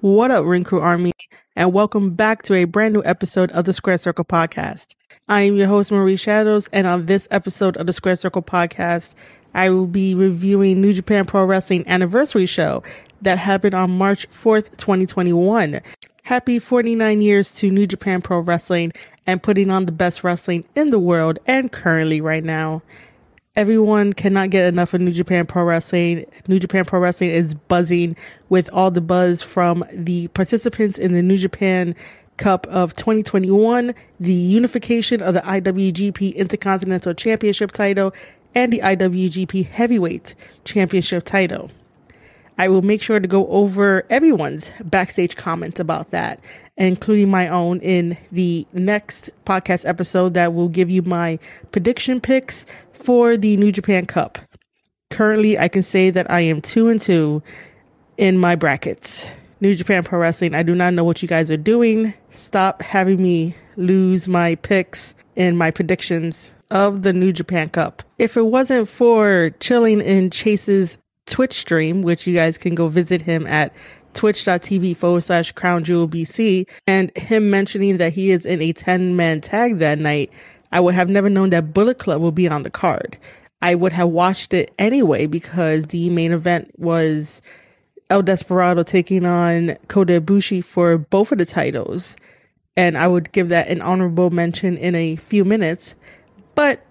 What up, Ring Crew Army, and welcome back to a brand new episode of the Square Circle Podcast. I am your host, Marie Shadows, and on this episode of the Square Circle Podcast, I will be reviewing New Japan Pro Wrestling Anniversary Show that happened on March 4th, 2021. Happy 49 years to New Japan Pro Wrestling and putting on the best wrestling in the world and currently right now. Everyone cannot get enough of New Japan Pro Wrestling. New Japan Pro Wrestling is buzzing with all the buzz from the participants in the New Japan Cup of 2021, the unification of the IWGP Intercontinental Championship title, and the IWGP Heavyweight Championship title. I will make sure to go over everyone's backstage comments about that, including my own in the next podcast episode that will give you my prediction picks for the New Japan Cup. Currently, I can say that I am two and two in my brackets. New Japan Pro Wrestling, I do not know what you guys are doing. Stop having me lose my picks and my predictions of the New Japan Cup. If it wasn't for chilling in Chase's Twitch stream, which you guys can go visit him at twitch.tv forward slash crown jewel BC, and him mentioning that he is in a 10 man tag that night, I would have never known that Bullet Club would be on the card. I would have watched it anyway because the main event was El Desperado taking on Kota Ibushi for both of the titles. And I would give that an honorable mention in a few minutes. But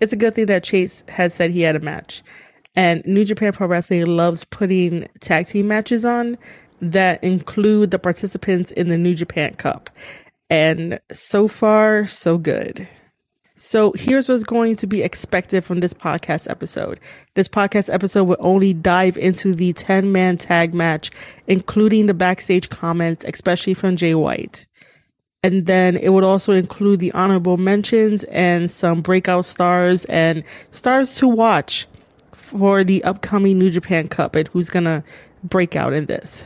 it's a good thing that Chase has said he had a match. And New Japan Pro Wrestling loves putting tag team matches on that include the participants in the New Japan Cup. And so far, so good. So here's what's going to be expected from this podcast episode. This podcast episode will only dive into the 10 man tag match, including the backstage comments, especially from Jay White. And then it would also include the honorable mentions and some breakout stars and stars to watch for the upcoming New Japan Cup and who's going to break out in this.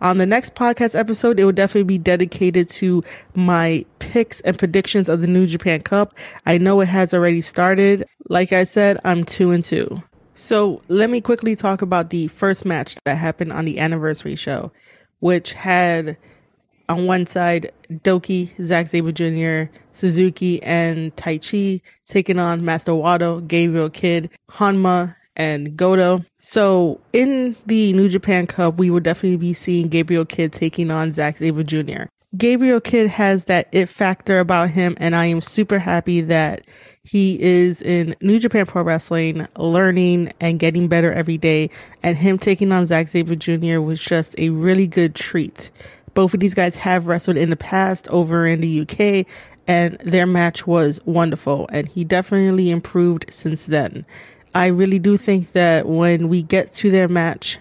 On the next podcast episode, it will definitely be dedicated to my picks and predictions of the New Japan Cup. I know it has already started. Like I said, I'm two and two. So let me quickly talk about the first match that happened on the anniversary show, which had on one side DOUKI, Zack Sabre Jr., Suzuki, and Taichi taking on Master Wato, Gabriel Kidd, Honma, and Goto. So in the New Japan Cup, we will definitely be seeing Gabriel Kidd taking on Zack Sabre Jr. Gabriel Kidd has that it factor about him, and I am super happy that he is in New Japan Pro Wrestling, learning and getting better every day. And him taking on Zack Sabre Jr. was just a really good treat. Both of these guys have wrestled in the past over in the UK, and their match was wonderful, and he definitely improved since then. I really do think that when we get to their match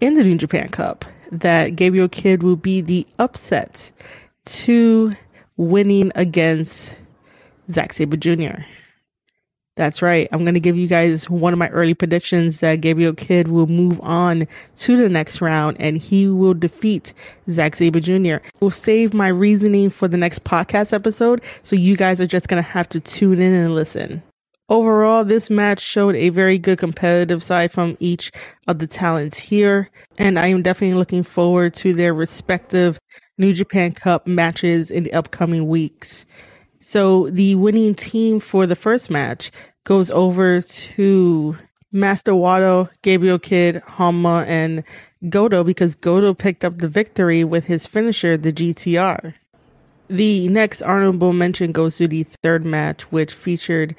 in the New Japan Cup, that Gabriel Kidd will be the upset to winning against Zack Sabre Jr. That's right. I'm going to give you guys one of my early predictions that Gabriel Kidd will move on to the next round and he will defeat Zack Sabre Jr. We'll save my reasoning for the next podcast episode. So you guys are just going to have to tune in and listen. Overall, this match showed a very good competitive side from each of the talents here, and I am definitely looking forward to their respective New Japan Cup matches in the upcoming weeks. So, the winning team for the first match goes over to Master Wato, Gabriel Kidd, Honma, and Goto because Goto picked up the victory with his finisher, the GTR. The next honorable mention goes to the third match, which featured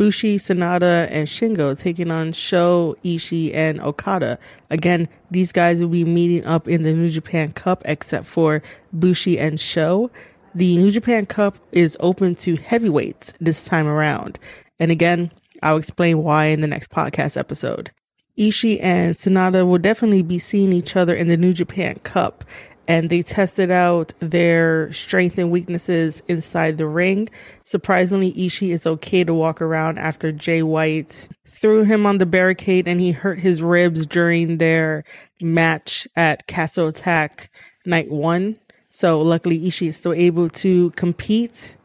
Bushi, Sanada, and Shingo taking on Sho, Ishii, and Okada. Again, these guys will be meeting up in the New Japan Cup except for Bushi and Sho. The New Japan Cup is open to heavyweights this time around. And again, I'll explain why in the next podcast episode. Ishii and Sanada will definitely be seeing each other in the New Japan Cup and they tested out their strength and weaknesses inside the ring. Surprisingly, Ishii is okay to walk around after Jay White threw him on the barricade and he hurt his ribs during their match at Castle Attack night one. So luckily Ishii is still able to compete.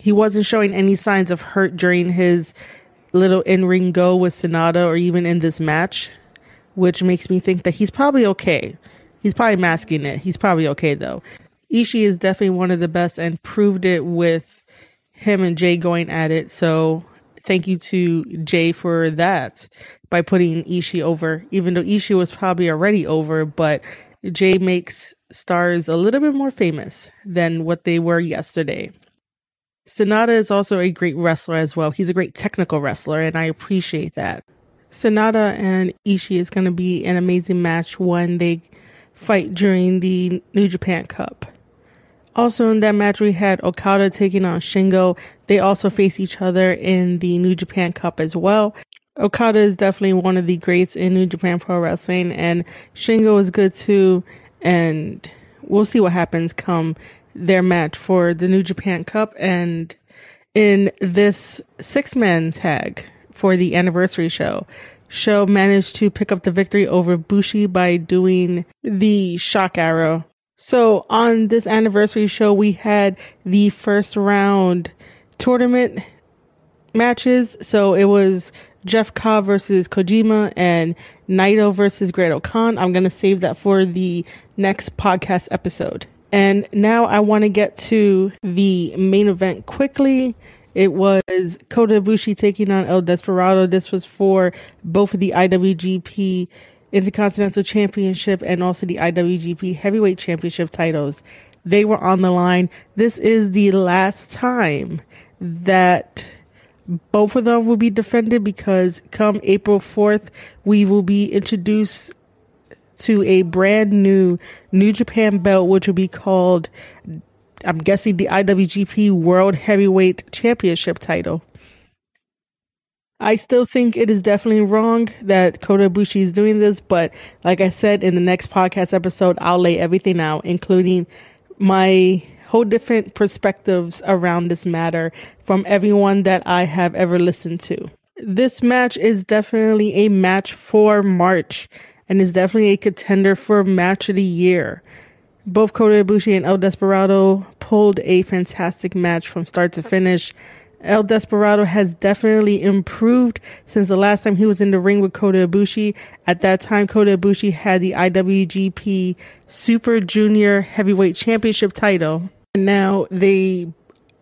He wasn't showing any signs of hurt during his little in-ring go with Sanada or even in this match which makes me think that he's probably okay. He's probably masking it. He's probably okay though. Ishii is definitely one of the best and proved it with him and Jay going at it. So thank you to Jay for that by putting Ishii over, even though Ishii was probably already over, but Jay makes stars a little bit more famous than what they were yesterday. Sanada is also a great wrestler as well. He's a great technical wrestler, and I appreciate that. Sanada and Ishii is going to be an amazing match when they fight during the New Japan Cup. Also in that match, we had Okada taking on Shingo. They also face each other in the New Japan Cup as well. Okada is definitely one of the greats in New Japan Pro Wrestling, and Shingo is good too. And we'll see what happens come their match for the New Japan Cup. And in this six man tag for the anniversary show, Sho managed to pick up the victory over Bushi by doing the shock arrow so on this anniversary show, we had the first round tournament matches. So it was Jeff Cobb versus Kojima and Naito versus Great-O-Khan. I'm going to save that for the next podcast episode. And now I want to get to the main event quickly. It was Kota Ibushi taking on El Desperado. This was for both of the IWGP Intercontinental Championship and also the IWGP Heavyweight Championship titles. They were on the line. This is the last time that both of them will be defended because come April 4th, we will be introduced to a brand new New Japan belt, which will be called, I'm guessing, the IWGP World Heavyweight Championship title. I still think it is definitely wrong that Kota Ibushi is doing this, but like I said in the next podcast episode, I'll lay everything out, including my whole different perspectives around this matter from everyone that I have ever listened to. This match is definitely a match for March and is definitely a contender for match of the year. Both Kota Ibushi and El Desperado pulled a fantastic match from start to finish. El Desperado has definitely improved since the last time he was in the ring with Kota Ibushi. At that time, Kota Ibushi had the IWGP Super Junior Heavyweight Championship title. And now they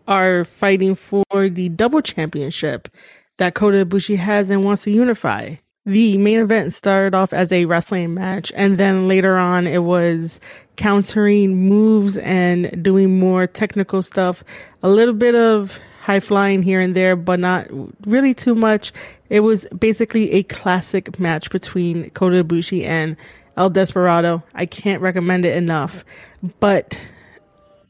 are fighting for the double championship that Kota Ibushi has and wants to unify. The main event started off as a wrestling match, and then later on, it was countering moves and doing more technical stuff. A little bit of high flying here and there, but not really too much. It was basically a classic match between Kota Ibushi and El Desperado. I can't recommend it enough. But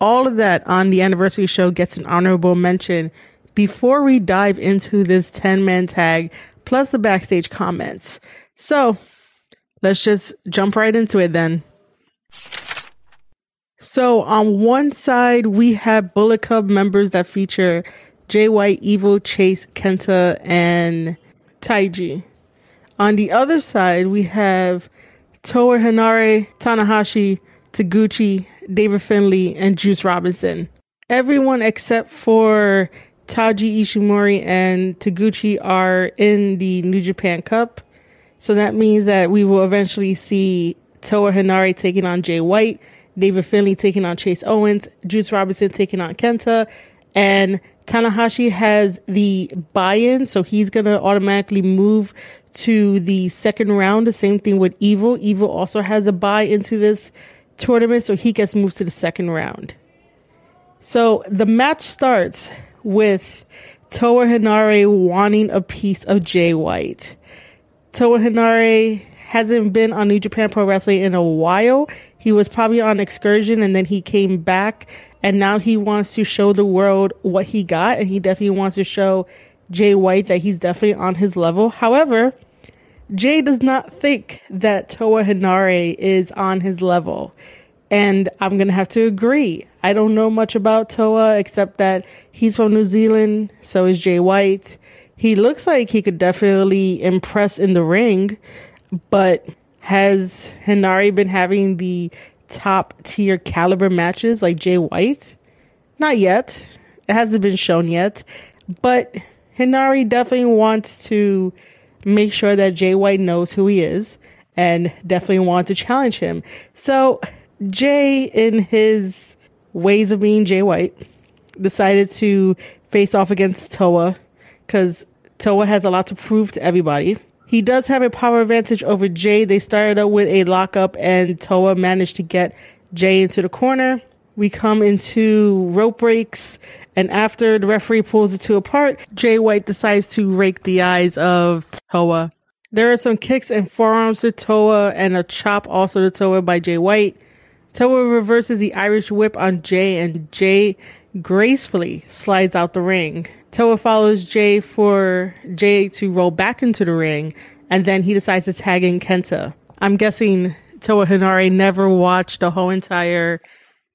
all of that on the anniversary show gets an honorable mention before we dive into this 10 man tag plus the backstage comments. So let's just jump right into it then. So on one side, we have Bullet Club members that feature White, Evil, Chase, Kenta, and Taiji. On the other side, we have Toa Henare, Tanahashi, Taguchi, David Finlay, and Juice Robinson. Everyone except for Taiji Ishimori and Taguchi are in the New Japan Cup. So that means that we will eventually see Toa Henare taking on Jay White David Finlay taking on Chase Owens, Juice Robinson taking on Kenta, and Tanahashi has the bye-in, so he's gonna automatically move to the second round. The same thing with Evil. Evil also has a buy into this tournament, so he gets moved to the second round. So the match starts with Toa Henare wanting a piece of Jay White. Toa Henare hasn't been on New Japan Pro Wrestling in a while. He was probably on excursion and then he came back and now he wants to show the world what he got and he definitely wants to show Jay White that he's definitely on his level. However, Jay does not think that Toa Henare is on his level. And I'm going to have to agree. I don't know much about Toa except that he's from New Zealand. So is Jay White. He looks like he could definitely impress in the ring. But has Henare been having the top tier caliber matches like Jay White? Not yet. It hasn't been shown yet. But Henare definitely wants to make sure that Jay White knows who he is. and definitely wanted to challenge him. So Jay, in his ways of being Jay White, decided to face off against Toa because Toa has a lot to prove to everybody. He does have a power advantage over Jay. They started out with a lockup, and Toa managed to get Jay into the corner. We come into rope breaks, and after the referee pulls the two apart, Jay White decides to rake the eyes of Toa. There are some kicks and forearms to Toa, and a chop also to Toa by Jay White. Toa reverses the Irish whip on Jay, and Jay gracefully slides out the ring. Toa follows Jay for Jay to roll back into the ring, and then he decides to tag in Kenta. I'm guessing Toa Henare never watched the whole entire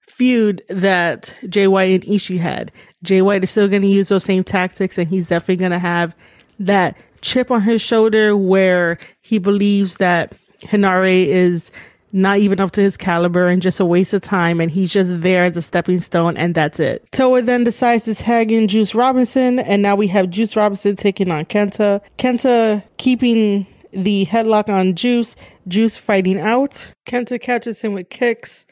feud that Jay White and Ishii had. Jay White is still going to use those same tactics, and he's definitely going to have that chip on his shoulder where he believes that Henare is not even up to his caliber and just a waste of time. And he's just there as a stepping stone, and that's it. Toa then decides to tag in Juice Robinson, and now we have Juice Robinson taking on Kenta. Kenta keeping the headlock on Juice, Juice fighting out. Kenta catches him with kicks.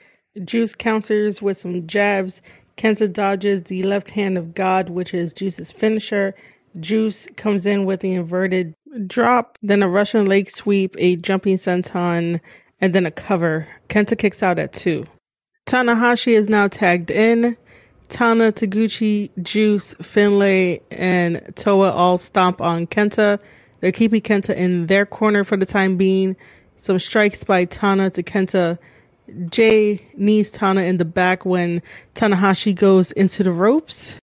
Juice counters with some jabs. Kenta dodges the left hand of God, which is Juice's finisher. Juice comes in with the inverted drop, then a Russian leg sweep, a jumping senton, and then a cover. Kenta kicks out at two. Tanahashi is now tagged in. Tana, Taguchi, Juice, Finlay, and Toa all stomp on Kenta. They're keeping Kenta in their corner for the time being. Some strikes by Tana to Kenta. Jay knees Tana in the back when Tanahashi goes into the ropes.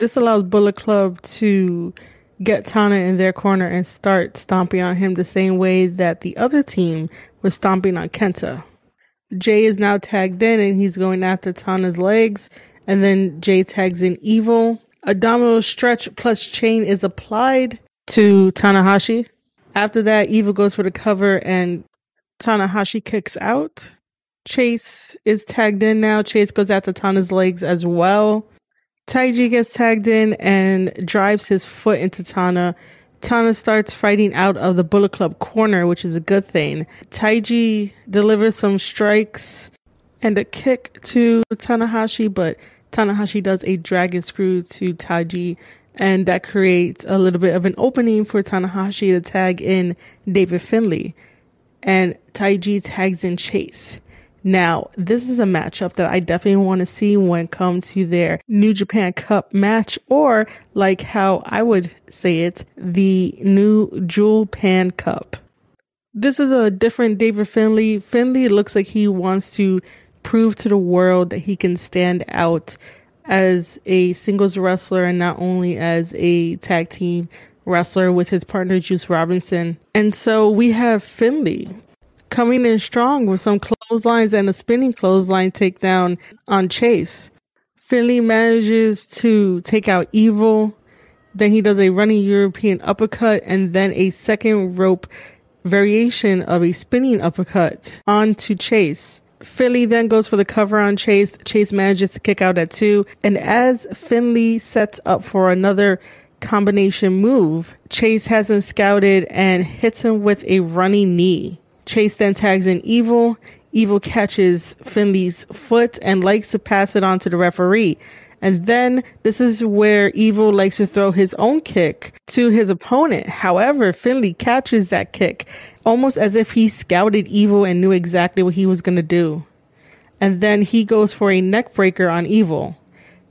This allows Bullet Club to get Tana in their corner and start stomping on him the same way that the other team was stomping on Kenta. Jay is now tagged in and he's going after Tana's legs. And then Jay tags in Evil. A domino stretch plus chain is applied to Tanahashi. After that, Evil goes for the cover and Tanahashi kicks out. Chase is tagged in now. Chase goes after Tana's legs as well. Taiji gets tagged in and drives his foot into Tana. Tana starts fighting out of the Bullet Club corner, which is a good thing. Taiji delivers some strikes and a kick to Tanahashi, but Tanahashi does a dragon screw to Taiji, and that creates a little bit of an opening for Tanahashi to tag in David Finlay. And Taiji tags in Chase. Now, this is a matchup that I definitely want to see when it comes to their New Japan Cup match, or like how I would say it, the new Jewel Pan Cup. This is a different David Finlay. Finlay looks like he wants to prove to the world that he can stand out as a singles wrestler and not only as a tag team wrestler with his partner Juice Robinson. And so we have Finlay coming in strong with some clotheslines and a spinning clothesline takedown on Chase. Finlay manages to take out Evil. Then he does a running European uppercut and then a second rope variation of a spinning uppercut onto Chase. Finlay then goes for the cover on Chase. Chase manages to kick out at two. And as Finlay sets up for another combination move, Chase has him scouted and hits him with a running knee. Chase then tags in Evil. Evil catches Finlay's foot and likes to pass it on to the referee. And then this is where Evil likes to throw his own kick to his opponent. However, Finlay catches that kick almost as if he scouted Evil and knew exactly what he was going to do. And then he goes for a neck breaker on Evil.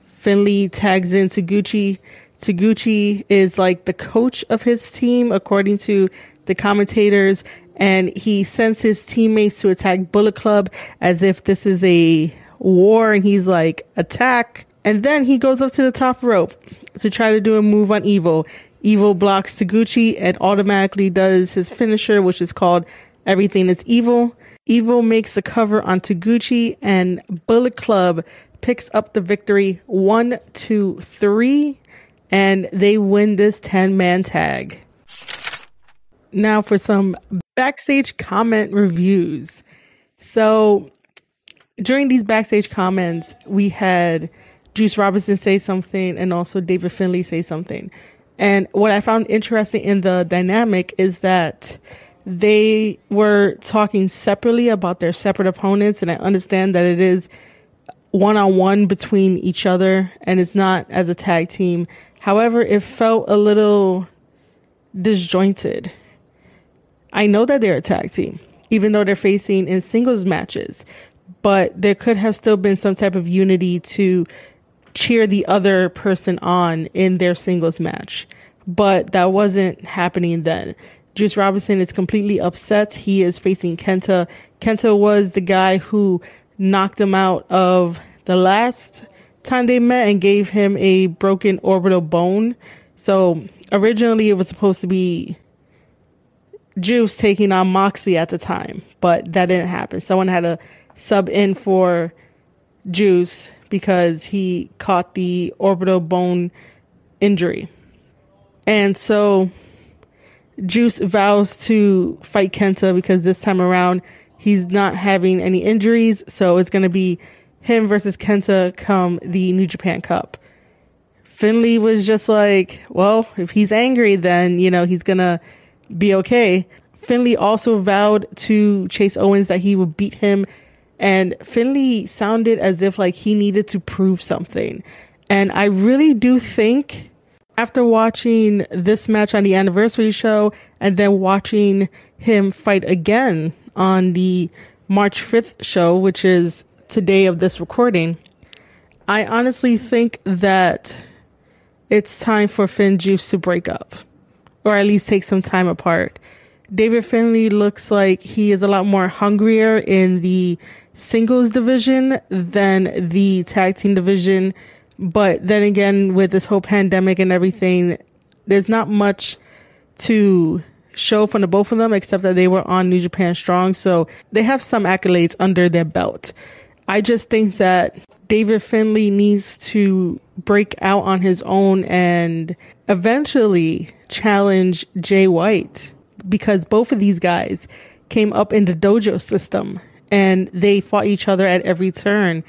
Finlay tags in Taguchi. Taguchi is like the coach of his team, according to the commentators and he sends his teammates to attack Bullet Club as if this is a war and he's like, attack. And then he goes up to the top rope to try to do a move on Evil. Evil blocks Taguchi and automatically does his finisher, which is called Everything is Evil. Evil makes the cover on Taguchi and Bullet Club picks up the victory one, two, three, and they win this 10 man tag. Now for some backstage comment reviews. So during these backstage comments, we had Juice Robinson say something and also David Finlay say something. And what I found interesting in the dynamic is that they were talking separately about their separate opponents, and I understand that it is one on one between each other and it's not as a tag team. However, it felt a little disjointed. I know that they're a tag team, even though they're facing in singles matches, but there could have still been some type of unity to cheer the other person on in their singles match. But that wasn't happening then. Juice Robinson is completely upset. He is facing Kenta. Kenta was the guy who knocked him out of the last time they met and gave him a broken orbital bone. So originally it was supposed to be Juice taking on Moxley at the time, but that didn't happen. Someone had to sub in for Juice because he caught the orbital bone injury. And so Juice vows to fight Kenta because this time around he's not having any injuries. So it's going to be him versus Kenta come the New Japan Cup. Finlay was just like, well, if he's angry, then, you know, he's going to be okay. Finlay also vowed to Chase Owens that he would beat him. And Finlay sounded as if like he needed to prove something. And I really do think after watching this match on the anniversary show and then watching him fight again on the March 5th show, which is today of this recording, I honestly think that it's time for FinJuice to break up or at least take some time apart. David Finlay looks like he is a lot more hungrier in the singles division than the tag team division but then again, with this whole pandemic and everything, there's not much to show from the both of them except that they were on New Japan Strong. So they have some accolades under their belt. I just think that David Finlay needs to break out on his own and eventually challenge Jay White because both of these guys came up in the dojo system and they fought each other at every turn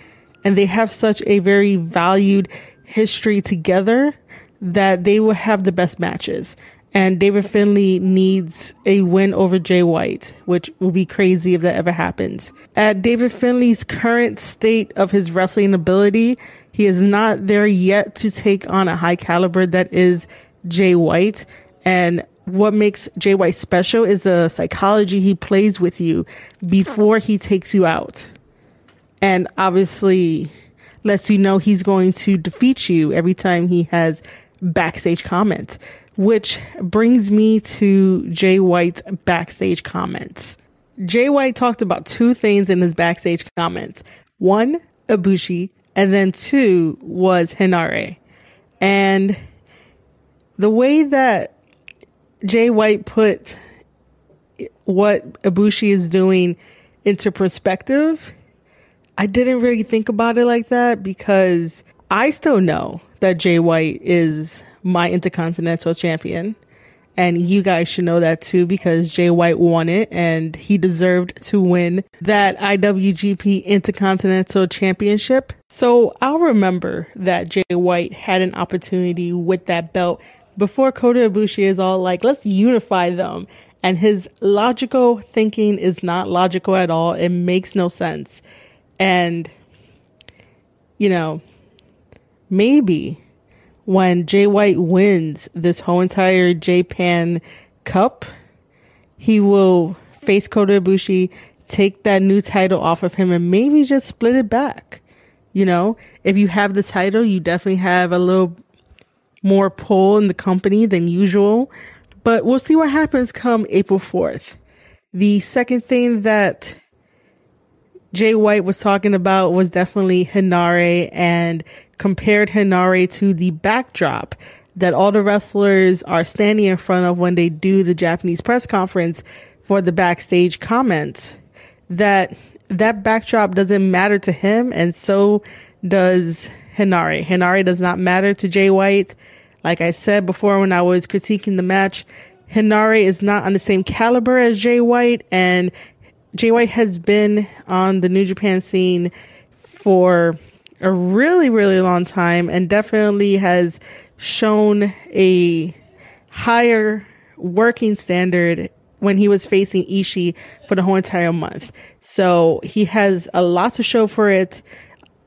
and they have such a very valued history together that they will have the best matches. And David Finlay needs a win over Jay White, which will be crazy if that ever happens. At David Finlay's current state of his wrestling ability, he is not there yet to take on a high caliber that is Jay White. And what makes Jay White special is the psychology he plays with you before he takes you out and obviously lets you know he's going to defeat you every time he has backstage comments, which brings me to Jay White's backstage comments. Jay White talked about two things in his backstage comments. One, Ibushi, and then two was Henare. And the way that Jay White put what Ibushi is doing into perspective I didn't really think about it like that because I still know that Jay White is my Intercontinental Champion. And you guys should know that too because Jay White won it and he deserved to win that IWGP Intercontinental Championship. So I'll remember that Jay White had an opportunity with that belt before Kota Ibushi is all like, let's unify them. And his logical thinking is not logical at all. It makes no sense. And, you know, maybe when Jay White wins this whole entire Japan Cup, he will face Kota Ibushi, take that new title off of him, and maybe just split it back. You know, if you have the title, you definitely have a little more pull in the company than usual. But we'll see what happens come April 4th. The second thing that Jay White was talking about was definitely Henare and compared Henare to the backdrop that all the wrestlers are standing in front of when they do the Japanese press conference for the backstage comments. That that backdrop doesn't matter to him, and so does Henare. Henare does not matter to Jay White. Like I said before when I was critiquing the match, Henare is not on the same caliber as Jay White, and Jay White has been on the New Japan scene for a really, really long time and definitely has shown a higher working standard when he was facing Ishii for the whole entire month. So he has a lot to show for it.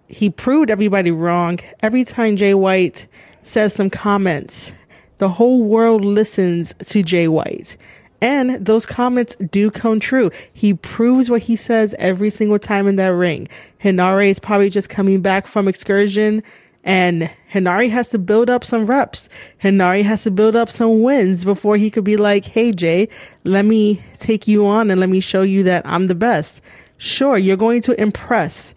He proved everybody wrong. Every time Jay White says some comments, the whole world listens to Jay White. And those comments do come true. He proves what he says every single time in that ring. Henare is probably just coming back from excursion and Henare has to build up some reps. Henare has to build up some wins before he could be like, Hey, Jay, let me take you on and let me show you that I'm the best. Sure, you're going to impress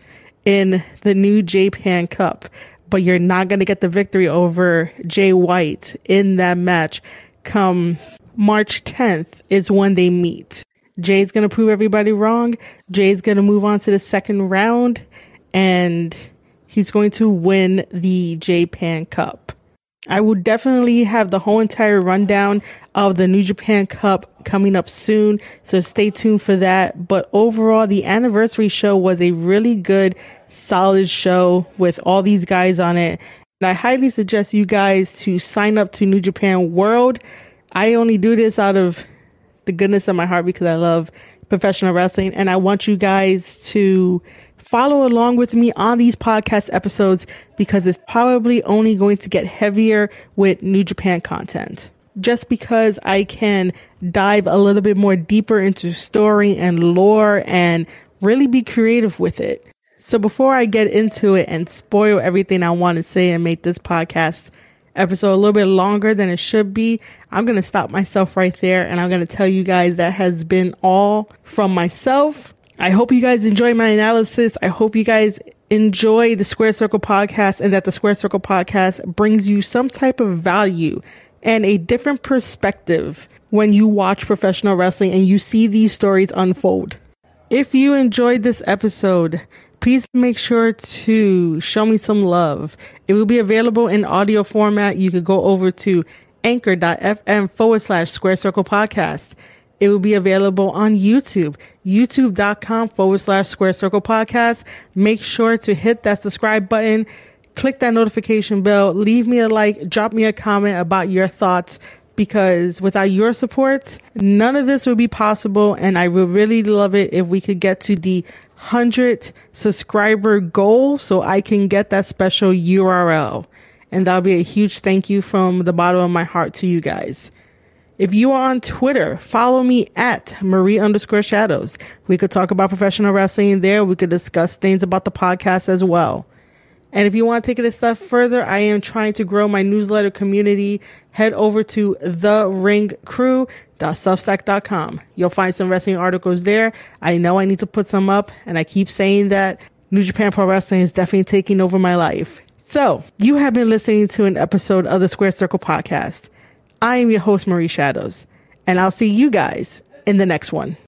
in the new J-Pan Cup, but you're not going to get the victory over Jay White in that match come March 10th is when they meet. Jay's going to prove everybody wrong. Jay's going to move on to the second round and he's going to win the J-Pan Cup. I will definitely have the whole entire rundown of the New Japan Cup coming up soon, so stay tuned for that. But overall, the anniversary show was a really good, solid show with all these guys on it. And I highly suggest you guys to sign up to New Japan World. I only do this out of the goodness of my heart because I love professional wrestling and I want you guys to follow along with me on these podcast episodes because it's probably only going to get heavier with New Japan content. Just because I can dive a little bit more deeper into story and lore and really be creative with it. So before I get into it and spoil everything I want to say and make this podcast episode a little bit longer than it should be, I'm going to stop myself right there and I'm going to tell you guys that has been all from myself I hope you guys enjoy my analysis. I hope you guys enjoy the Square Circle podcast and that the Square Circle podcast brings you some type of value and a different perspective when you watch professional wrestling and you see these stories unfold. If you enjoyed this episode, please make sure to show me some love. It will be available in audio format. You could go over to anchor.fm forward slash square circle podcast. It will be available on YouTube, youtube.com forward slash square circle podcast. Make sure to hit that subscribe button, click that notification bell, leave me a like, drop me a comment about your thoughts because without your support, none of this would be possible. And I would really love it if we could get to the 100 subscriber goal so I can get that special URL. And that'll be a huge thank you from the bottom of my heart to you guys. If you are on Twitter, follow me at Marie underscore shadows. We could talk about professional wrestling there. We could discuss things about the podcast as well. And if you want to take it a step further, I am trying to grow my newsletter community. Head over to theringcrew.substack.com. You'll find some wrestling articles there. I know I need to put some up, and I keep saying that New Japan Pro Wrestling is definitely taking over my life. So, you have been listening to an episode of the Square Circle podcast. I am your host, Marie Shadows, and I'll see you guys in the next one.